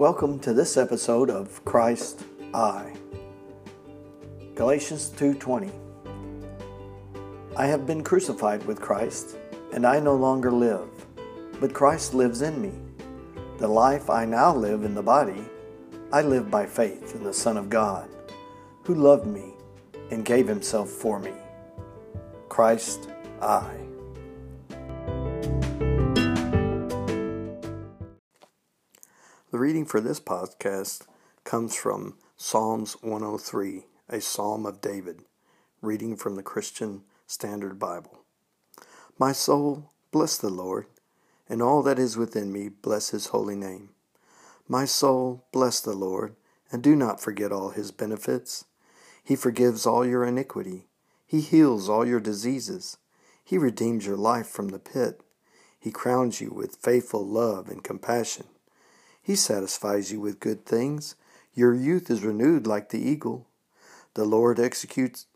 Welcome to this episode of Christ I. Galatians 2:20. I have been crucified with Christ, and I no longer live, but Christ lives in me. The life I now live in the body, I live by faith in the Son of God, who loved me and gave himself for me. Christ I. The reading for this podcast comes from Psalms 103, a psalm of David, reading from the Christian Standard Bible. My soul, bless the Lord, and all that is within me, bless his holy name. My soul, bless the Lord, and do not forget all his benefits. He forgives all your iniquity, he heals all your diseases, he redeems your life from the pit, he crowns you with faithful love and compassion. He satisfies you with good things. Your youth is renewed like the eagle. The Lord executes,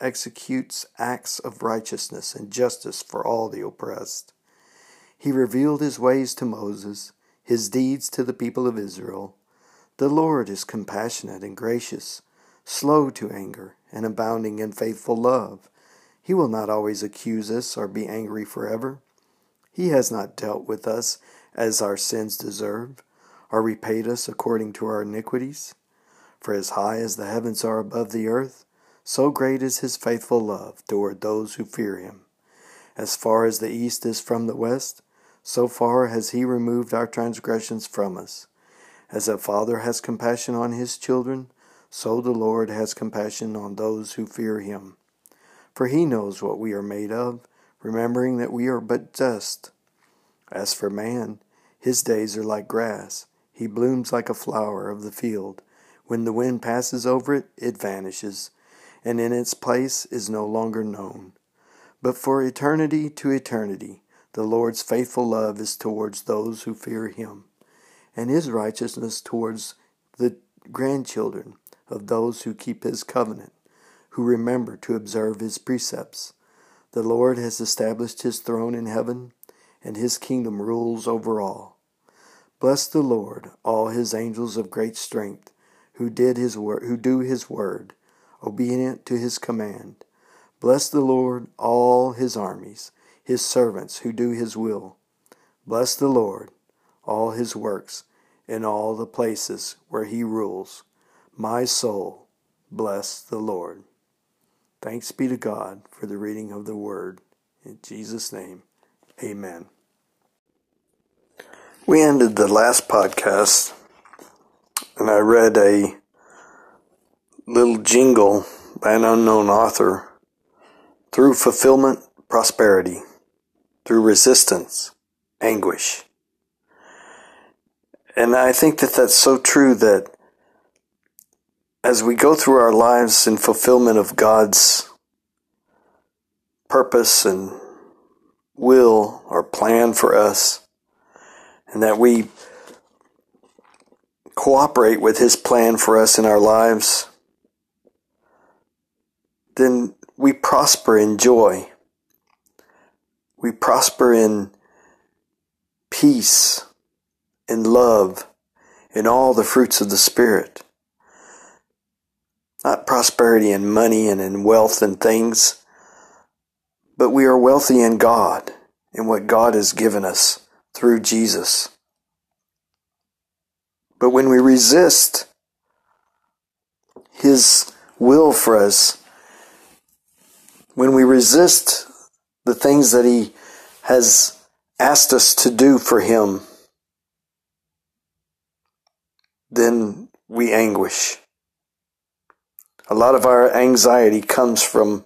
executes acts of righteousness and justice for all the oppressed. He revealed his ways to Moses, his deeds to the people of Israel. The Lord is compassionate and gracious, slow to anger, and abounding in faithful love. He will not always accuse us or be angry forever. He has not dealt with us as our sins deserve or repaid us according to our iniquities? For as high as the heavens are above the earth, so great is his faithful love toward those who fear him. As far as the east is from the west, so far has he removed our transgressions from us. As a father has compassion on his children, so the Lord has compassion on those who fear him. For he knows what we are made of, remembering that we are but dust. As for man, his days are like grass. He blooms like a flower of the field. When the wind passes over it, it vanishes, and in its place is no longer known. But for eternity to eternity, the Lord's faithful love is towards those who fear him, and his righteousness towards the grandchildren of those who keep his covenant, who remember to observe his precepts. The Lord has established his throne in heaven, and his kingdom rules over all. Bless the Lord, all his angels of great strength, who did his word, who do his word, obedient to his command. Bless the Lord, all his armies, his servants who do his will. Bless the Lord, all his works, in all the places where he rules. My soul, bless the Lord. Thanks be to God for the reading of the word. In Jesus' name, amen. We ended the last podcast and I read a little jingle by an unknown author through fulfillment, prosperity, through resistance, anguish. And I think that that's so true that as we go through our lives in fulfillment of God's purpose and will or plan for us, and that we cooperate with His plan for us in our lives, then we prosper in joy. We prosper in peace, in love, in all the fruits of the Spirit. Not prosperity in money and in wealth and things, but we are wealthy in God, in what God has given us through Jesus. But when we resist His will for us, when we resist the things that He has asked us to do for Him, then we anguish. A lot of our anxiety comes from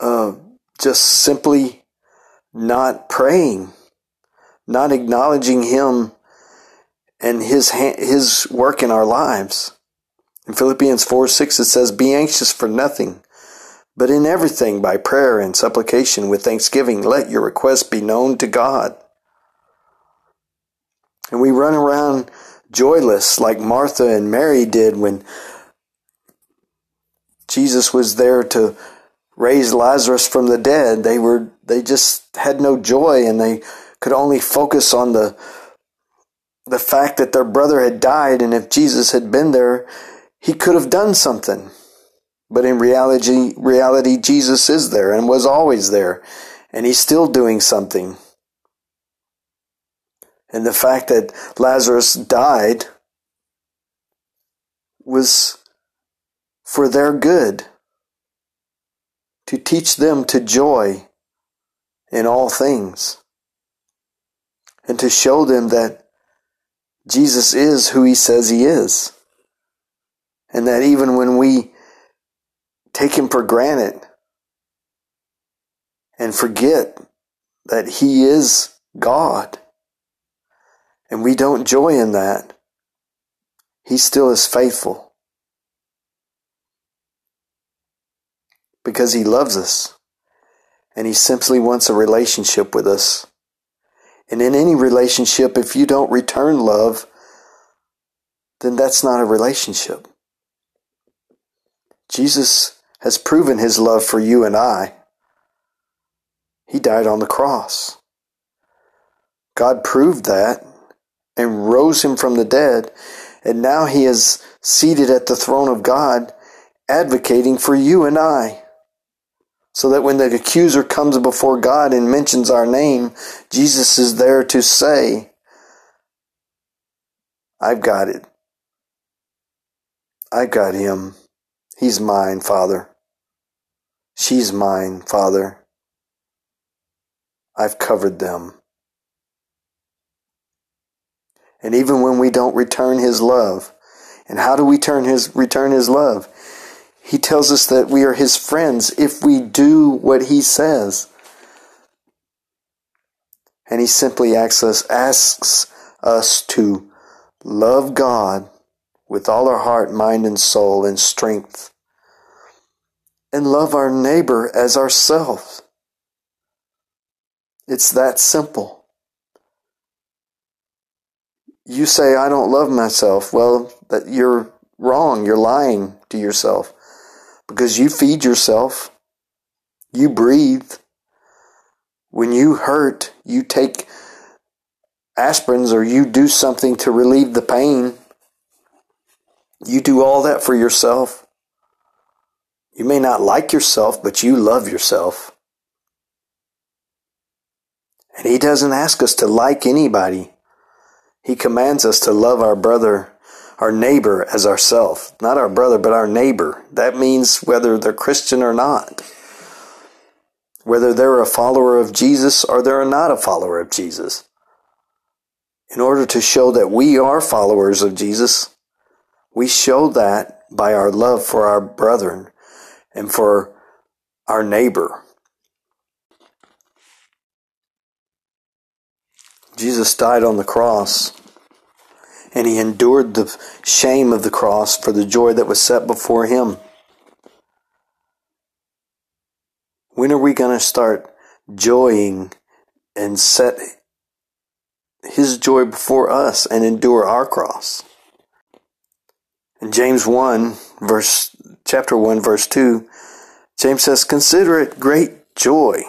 uh, just simply not praying not acknowledging Him and His His work in our lives. In Philippians 4 6, it says, Be anxious for nothing, but in everything by prayer and supplication with thanksgiving, let your requests be known to God. And we run around joyless like Martha and Mary did when Jesus was there to raise Lazarus from the dead. They were, they just had no joy and they could only focus on the the fact that their brother had died, and if Jesus had been there, he could have done something. But in reality, reality, Jesus is there and was always there, and he's still doing something. And the fact that Lazarus died was for their good, to teach them to joy in all things, and to show them that Jesus is who he says he is. And that even when we take him for granted and forget that he is God, and we don't joy in that, he still is faithful. Because he loves us. And he simply wants a relationship with us. And in any relationship, if you don't return love, then that's not a relationship. Jesus has proven his love for you and I. He died on the cross. God proved that and rose him from the dead, and now he is seated at the throne of God, advocating for you and I. So that when the accuser comes before God and mentions our name, Jesus is there to say, I've got it. I've got him. He's mine, Father. She's mine, Father. I've covered them. And even when we don't return his love, and how do we turn his return his love? He tells us that we are his friends if we do what he says. And he simply asks us, asks us to love God with all our heart, mind, and soul and strength, and love our neighbor as ourselves. It's that simple. You say, I don't love myself. Well, that you're wrong. You're lying to yourself because you feed yourself. You breathe. When you hurt, you take aspirins or you do something to relieve the pain. You do all that for yourself. You may not like yourself, but you love yourself. And He doesn't ask us to like anybody. He commands us to love our brother, our neighbor as ourself. Not our brother, but our neighbor. That means whether they're Christian or not. Whether they're a follower of Jesus or they're not a follower of Jesus. In order to show that we are followers of Jesus, we show that by our love for our brethren and for our neighbor. Jesus died on the cross and he endured the shame of the cross for the joy that was set before him. When are we going to start joying and set his joy before us and endure our cross? In James 1 verse chapter 1 verse 2, James says, "Consider it great joy,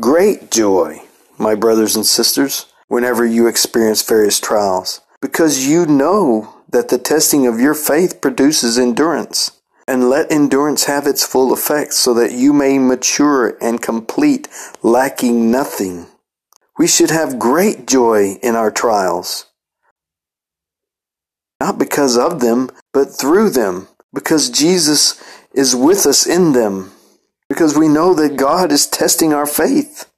great joy, my brothers and sisters, whenever you experience various trials, because you know that the testing of your faith produces endurance. And let endurance have its full effect, so that you may mature and complete, lacking nothing. We should have great joy in our trials, not because of them, but through them, because Jesus is with us in them, because we know that God is testing our faith.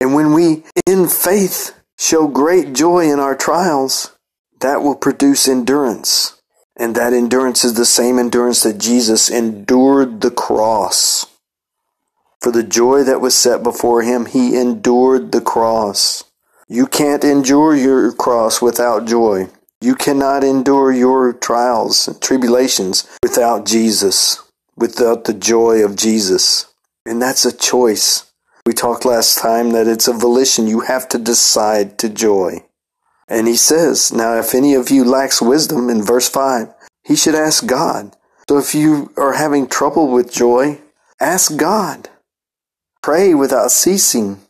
And when we, in faith, show great joy in our trials, that will produce endurance. And that endurance is the same endurance that Jesus endured the cross. For the joy that was set before him, he endured the cross. You can't endure your cross without joy. You cannot endure your trials and tribulations without Jesus, without the joy of Jesus. And that's a choice. We talked last time that it's a volition. You have to decide to joy. And he says, Now if any of you lacks wisdom, in verse 5, he should ask God. So if you are having trouble with joy, ask God. Pray without ceasing.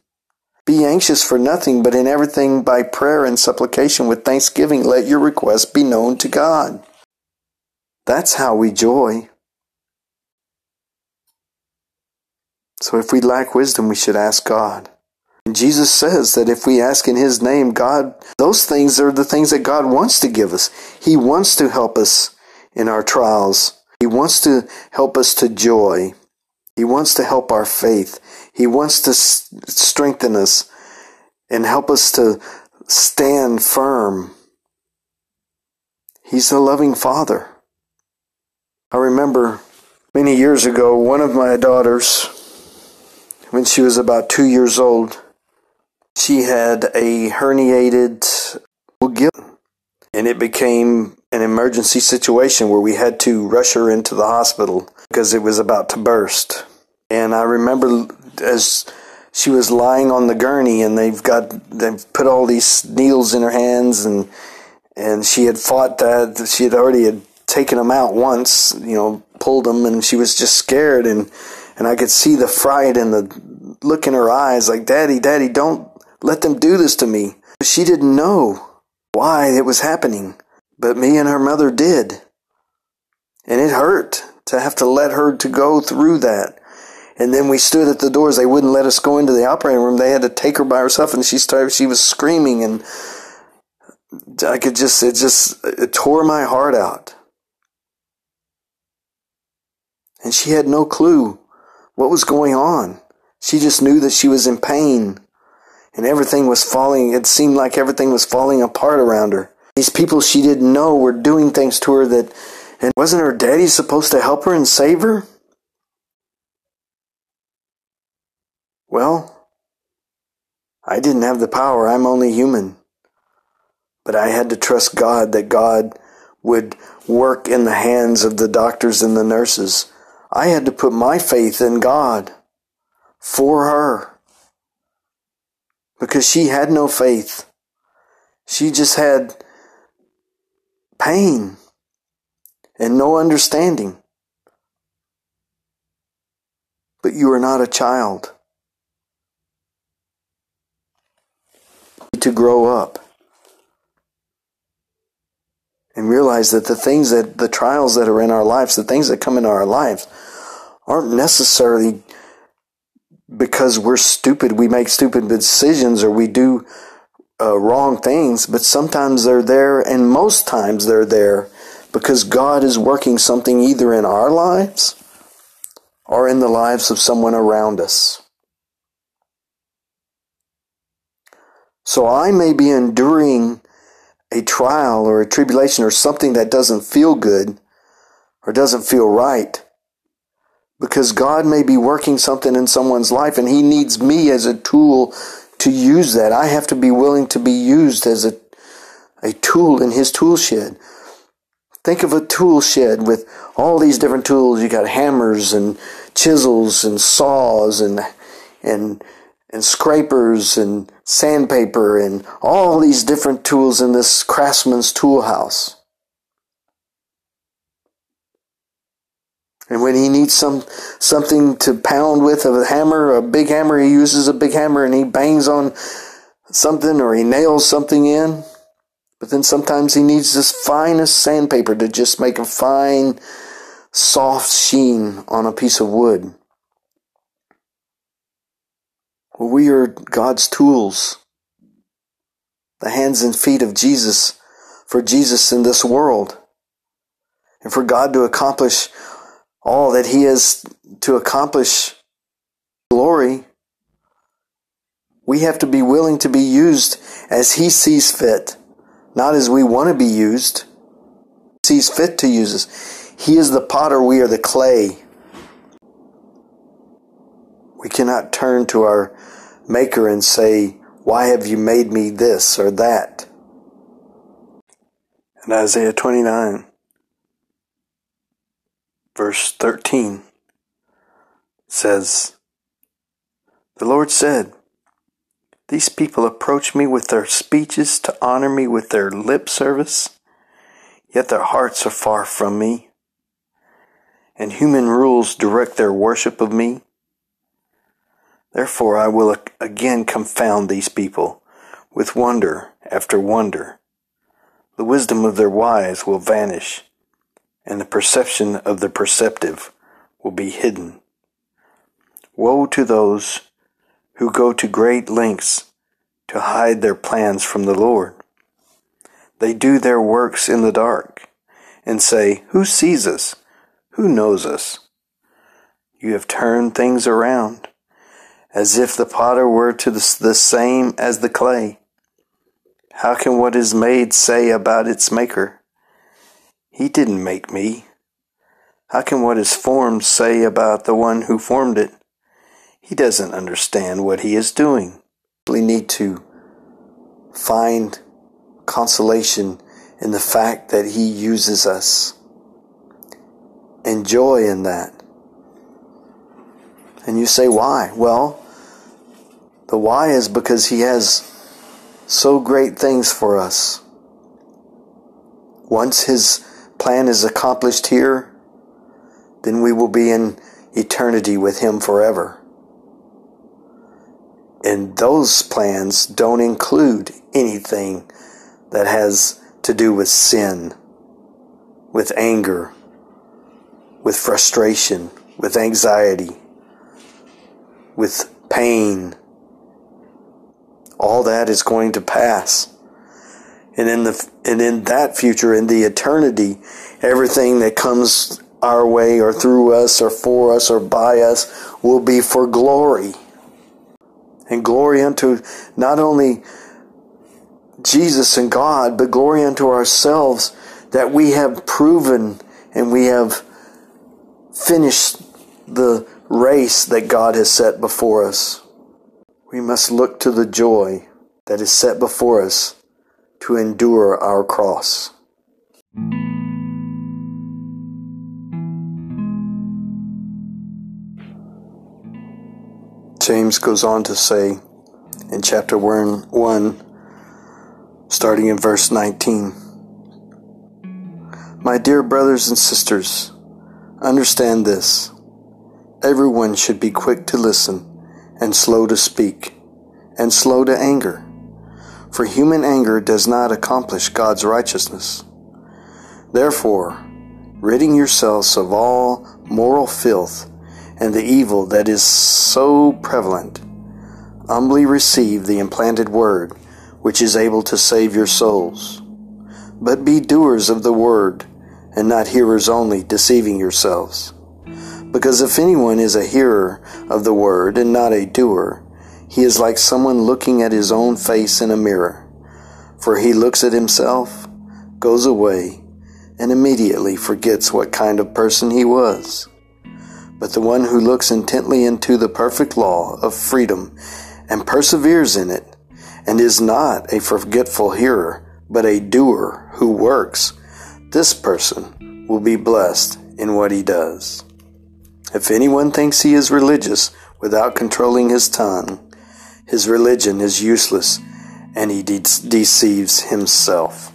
Be anxious for nothing, but in everything by prayer and supplication with thanksgiving, let your requests be known to God. That's how we joy. So if we lack wisdom, we should ask God. And Jesus says that if we ask in His name, God, those things are the things that God wants to give us. He wants to help us in our trials. He wants to help us to joy. He wants to help our faith. He wants to strengthen us and help us to stand firm. He's a loving Father. I remember many years ago, one of my daughters, when she was about two years old, she had a herniated gill, and it became an emergency situation where we had to rush her into the hospital because it was about to burst. And I remember as she was lying on the gurney and they've got they've put all these needles in her hands and and she had fought that she had already had taken them out once you know pulled them and she was just scared and and I could see the fright and the look in her eyes like daddy daddy don't let them do this to me she didn't know why it was happening but me and her mother did and it hurt to have to let her to go through that and then we stood at the doors. They wouldn't let us go into the operating room. They had to take her by herself, and she started. She was screaming, and I could just it just it tore my heart out. And she had no clue what was going on. She just knew that she was in pain, and everything was falling. It seemed like everything was falling apart around her. These people she didn't know were doing things to her that, and wasn't her daddy supposed to help her and save her? Well, I didn't have the power. I'm only human. But I had to trust God that God would work in the hands of the doctors and the nurses. I had to put my faith in God for her because she had no faith. She just had pain and no understanding. But you are not a child. to grow up and realize that the things that the trials that are in our lives, the things that come in our lives, aren't necessarily because we're stupid, we make stupid decisions or we do uh, wrong things, but sometimes they're there, and most times they're there because God is working something either in our lives or in the lives of someone around us. So I may be enduring a trial or a tribulation or something that doesn't feel good or doesn't feel right because God may be working something in someone's life and he needs me as a tool to use that. I have to be willing to be used as a, a tool in his tool shed. Think of a tool shed with all these different tools. You got hammers and chisels and saws and and and scrapers and sandpaper and all these different tools in this craftsman's tool And when he needs some something to pound with of a hammer, a big hammer, he uses a big hammer and he bangs on something or he nails something in. But then sometimes he needs this finest sandpaper to just make a fine, soft sheen on a piece of wood. We are God's tools, the hands and feet of Jesus for Jesus in this world. And for God to accomplish all that He is to accomplish glory, we have to be willing to be used as He sees fit, not as we want to be used. He sees fit to use us. He is the potter, we are the clay. We cannot turn to our Maker and say, Why have you made me this or that? And Isaiah 29, verse 13 says, The Lord said, These people approach me with their speeches to honor me with their lip service, yet their hearts are far from me, and human rules direct their worship of me. Therefore I will again confound these people with wonder after wonder. The wisdom of their wise will vanish, and the perception of the perceptive will be hidden. Woe to those who go to great lengths to hide their plans from the Lord. They do their works in the dark and say, Who sees us? Who knows us? You have turned things around as if the potter were to the, the same as the clay. How can what is made say about its maker, He didn't make me? How can what is formed say about the one who formed it, He doesn't understand what He is doing? We need to find consolation in the fact that He uses us. and joy in that. And you say, why? Well, the why is because He has so great things for us. Once His plan is accomplished here, then we will be in eternity with Him forever. And those plans don't include anything that has to do with sin, with anger, with frustration, with anxiety, with pain, all that is going to pass. And in the and in that future, in the eternity, everything that comes our way or through us or for us or by us will be for glory. And glory unto not only Jesus and God, but glory unto ourselves that we have proven and we have finished the race that God has set before us we must look to the joy that is set before us to endure our cross. James goes on to say in chapter 1, 1 starting in verse 19 My dear brothers and sisters, understand this. Everyone should be quick to listen and slow to speak, and slow to anger. For human anger does not accomplish God's righteousness. Therefore, ridding yourselves of all moral filth and the evil that is so prevalent, humbly receive the implanted word, which is able to save your souls. But be doers of the word, and not hearers only, deceiving yourselves. Because if anyone is a hearer of the word and not a doer, he is like someone looking at his own face in a mirror. For he looks at himself, goes away, and immediately forgets what kind of person he was. But the one who looks intently into the perfect law of freedom and perseveres in it, and is not a forgetful hearer, but a doer who works, this person will be blessed in what he does. If anyone thinks he is religious without controlling his tongue, his religion is useless and he de- deceives himself.